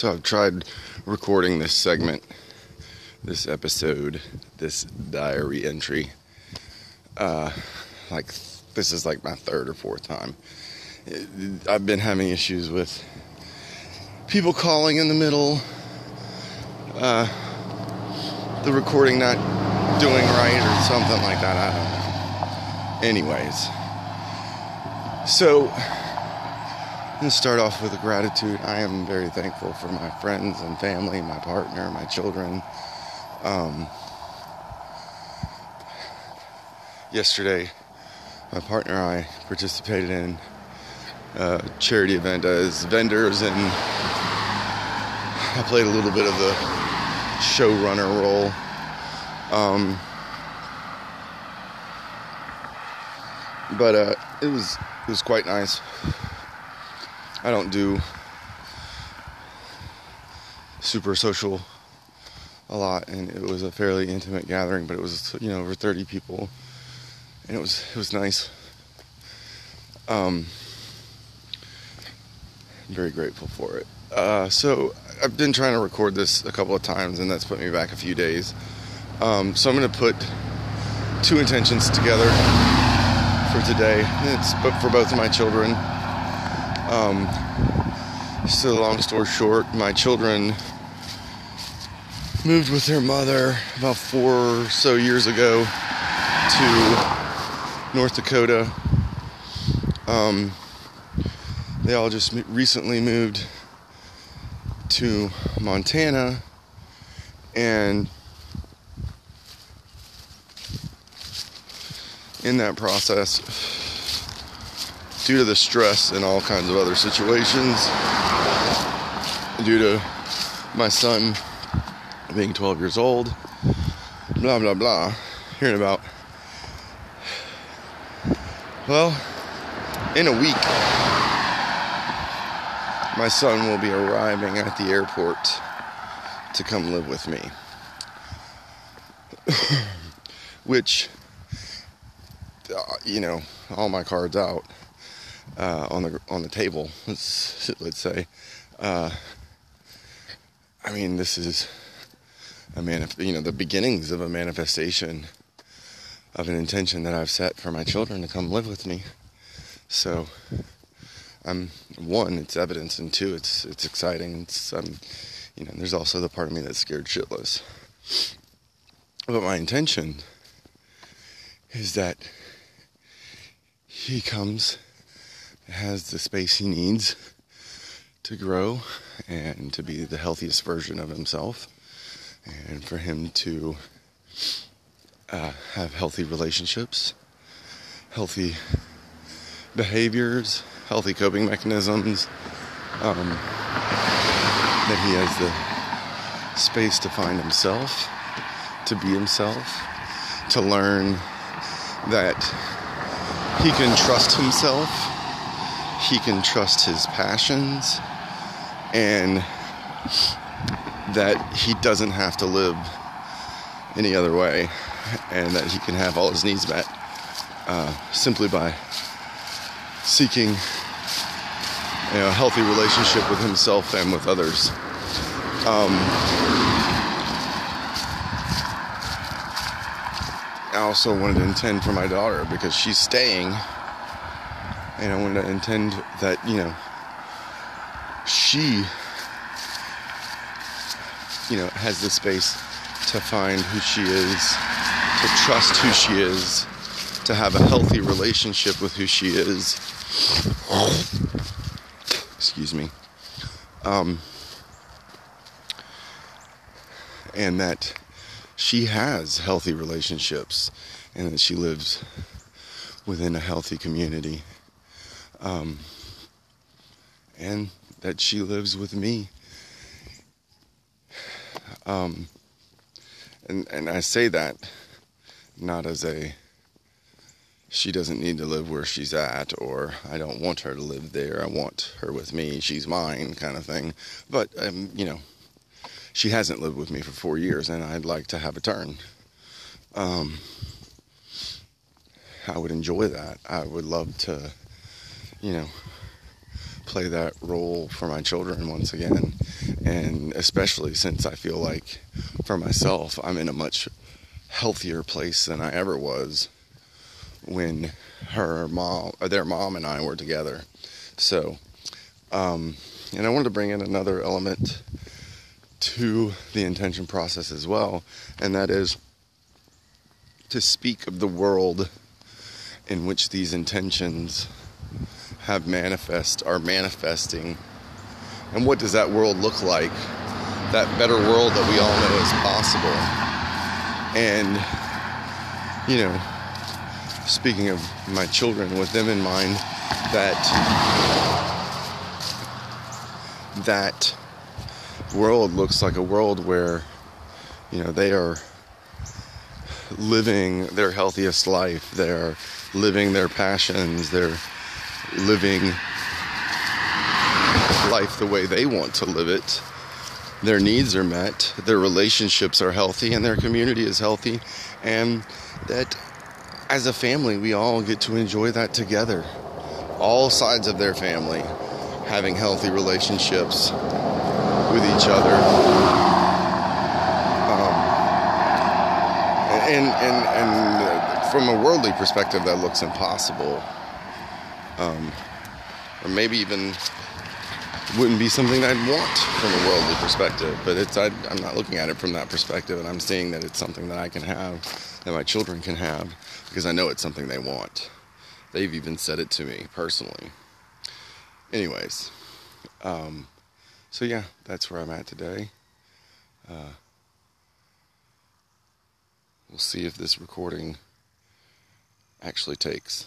So I've tried recording this segment, this episode, this diary entry. Uh, like this is like my third or fourth time. I've been having issues with people calling in the middle, uh, the recording not doing right or something like that. I don't know. Anyways, so To start off with a gratitude. I am very thankful for my friends and family, my partner, my children. Um, yesterday, my partner and I participated in a charity event as vendors, and I played a little bit of the showrunner role. Um, but uh, it was it was quite nice. I don't do super social a lot, and it was a fairly intimate gathering. But it was you know over 30 people, and it was it was nice. Um, I'm very grateful for it. Uh, so I've been trying to record this a couple of times, and that's put me back a few days. Um, so I'm going to put two intentions together for today. It's for both of my children. Um, so, long story short, my children moved with their mother about four or so years ago to North Dakota. Um, they all just recently moved to Montana and in that process due to the stress and all kinds of other situations, due to my son being 12 years old, blah, blah, blah, hearing about, well, in a week, my son will be arriving at the airport to come live with me. Which, uh, you know, all my cards out uh, on the on the table. Let's let's say. Uh, I mean, this is a man, you know, the beginnings of a manifestation of an intention that I've set for my children to come live with me. So, I'm one, it's evidence, and two, it's it's exciting. It's um, you know, there's also the part of me that's scared shitless. But my intention is that he comes has the space he needs to grow and to be the healthiest version of himself, and for him to uh, have healthy relationships, healthy behaviors, healthy coping mechanisms, um, that he has the space to find himself, to be himself, to learn that he can trust himself he can trust his passions and that he doesn't have to live any other way and that he can have all his needs met uh, simply by seeking you know, a healthy relationship with himself and with others. Um, I also wanted to intend for my daughter because she's staying and I want to intend that, you know, she, you know, has the space to find who she is, to trust who she is, to have a healthy relationship with who she is. Excuse me. Um, and that she has healthy relationships and that she lives within a healthy community um, and that she lives with me. Um, and and I say that not as a she doesn't need to live where she's at, or I don't want her to live there. I want her with me. She's mine, kind of thing. But um, you know, she hasn't lived with me for four years, and I'd like to have a turn. Um, I would enjoy that. I would love to you know, play that role for my children once again. And especially since I feel like for myself, I'm in a much healthier place than I ever was when her mom, or their mom and I were together. So, um, and I wanted to bring in another element to the intention process as well, and that is to speak of the world in which these intentions have manifest are manifesting. And what does that world look like? That better world that we all know is possible. And you know speaking of my children with them in mind that that world looks like a world where you know they are living their healthiest life. They're living their passions. They're living life the way they want to live it their needs are met their relationships are healthy and their community is healthy and that as a family we all get to enjoy that together all sides of their family having healthy relationships with each other. Um, and, and, and from a worldly perspective, that looks impossible. Um, or maybe even wouldn't be something I'd want from a worldly perspective. But it's I, I'm not looking at it from that perspective, and I'm seeing that it's something that I can have, that my children can have, because I know it's something they want. They've even said it to me personally. Anyways, um, so yeah, that's where I'm at today. Uh, we'll see if this recording actually takes.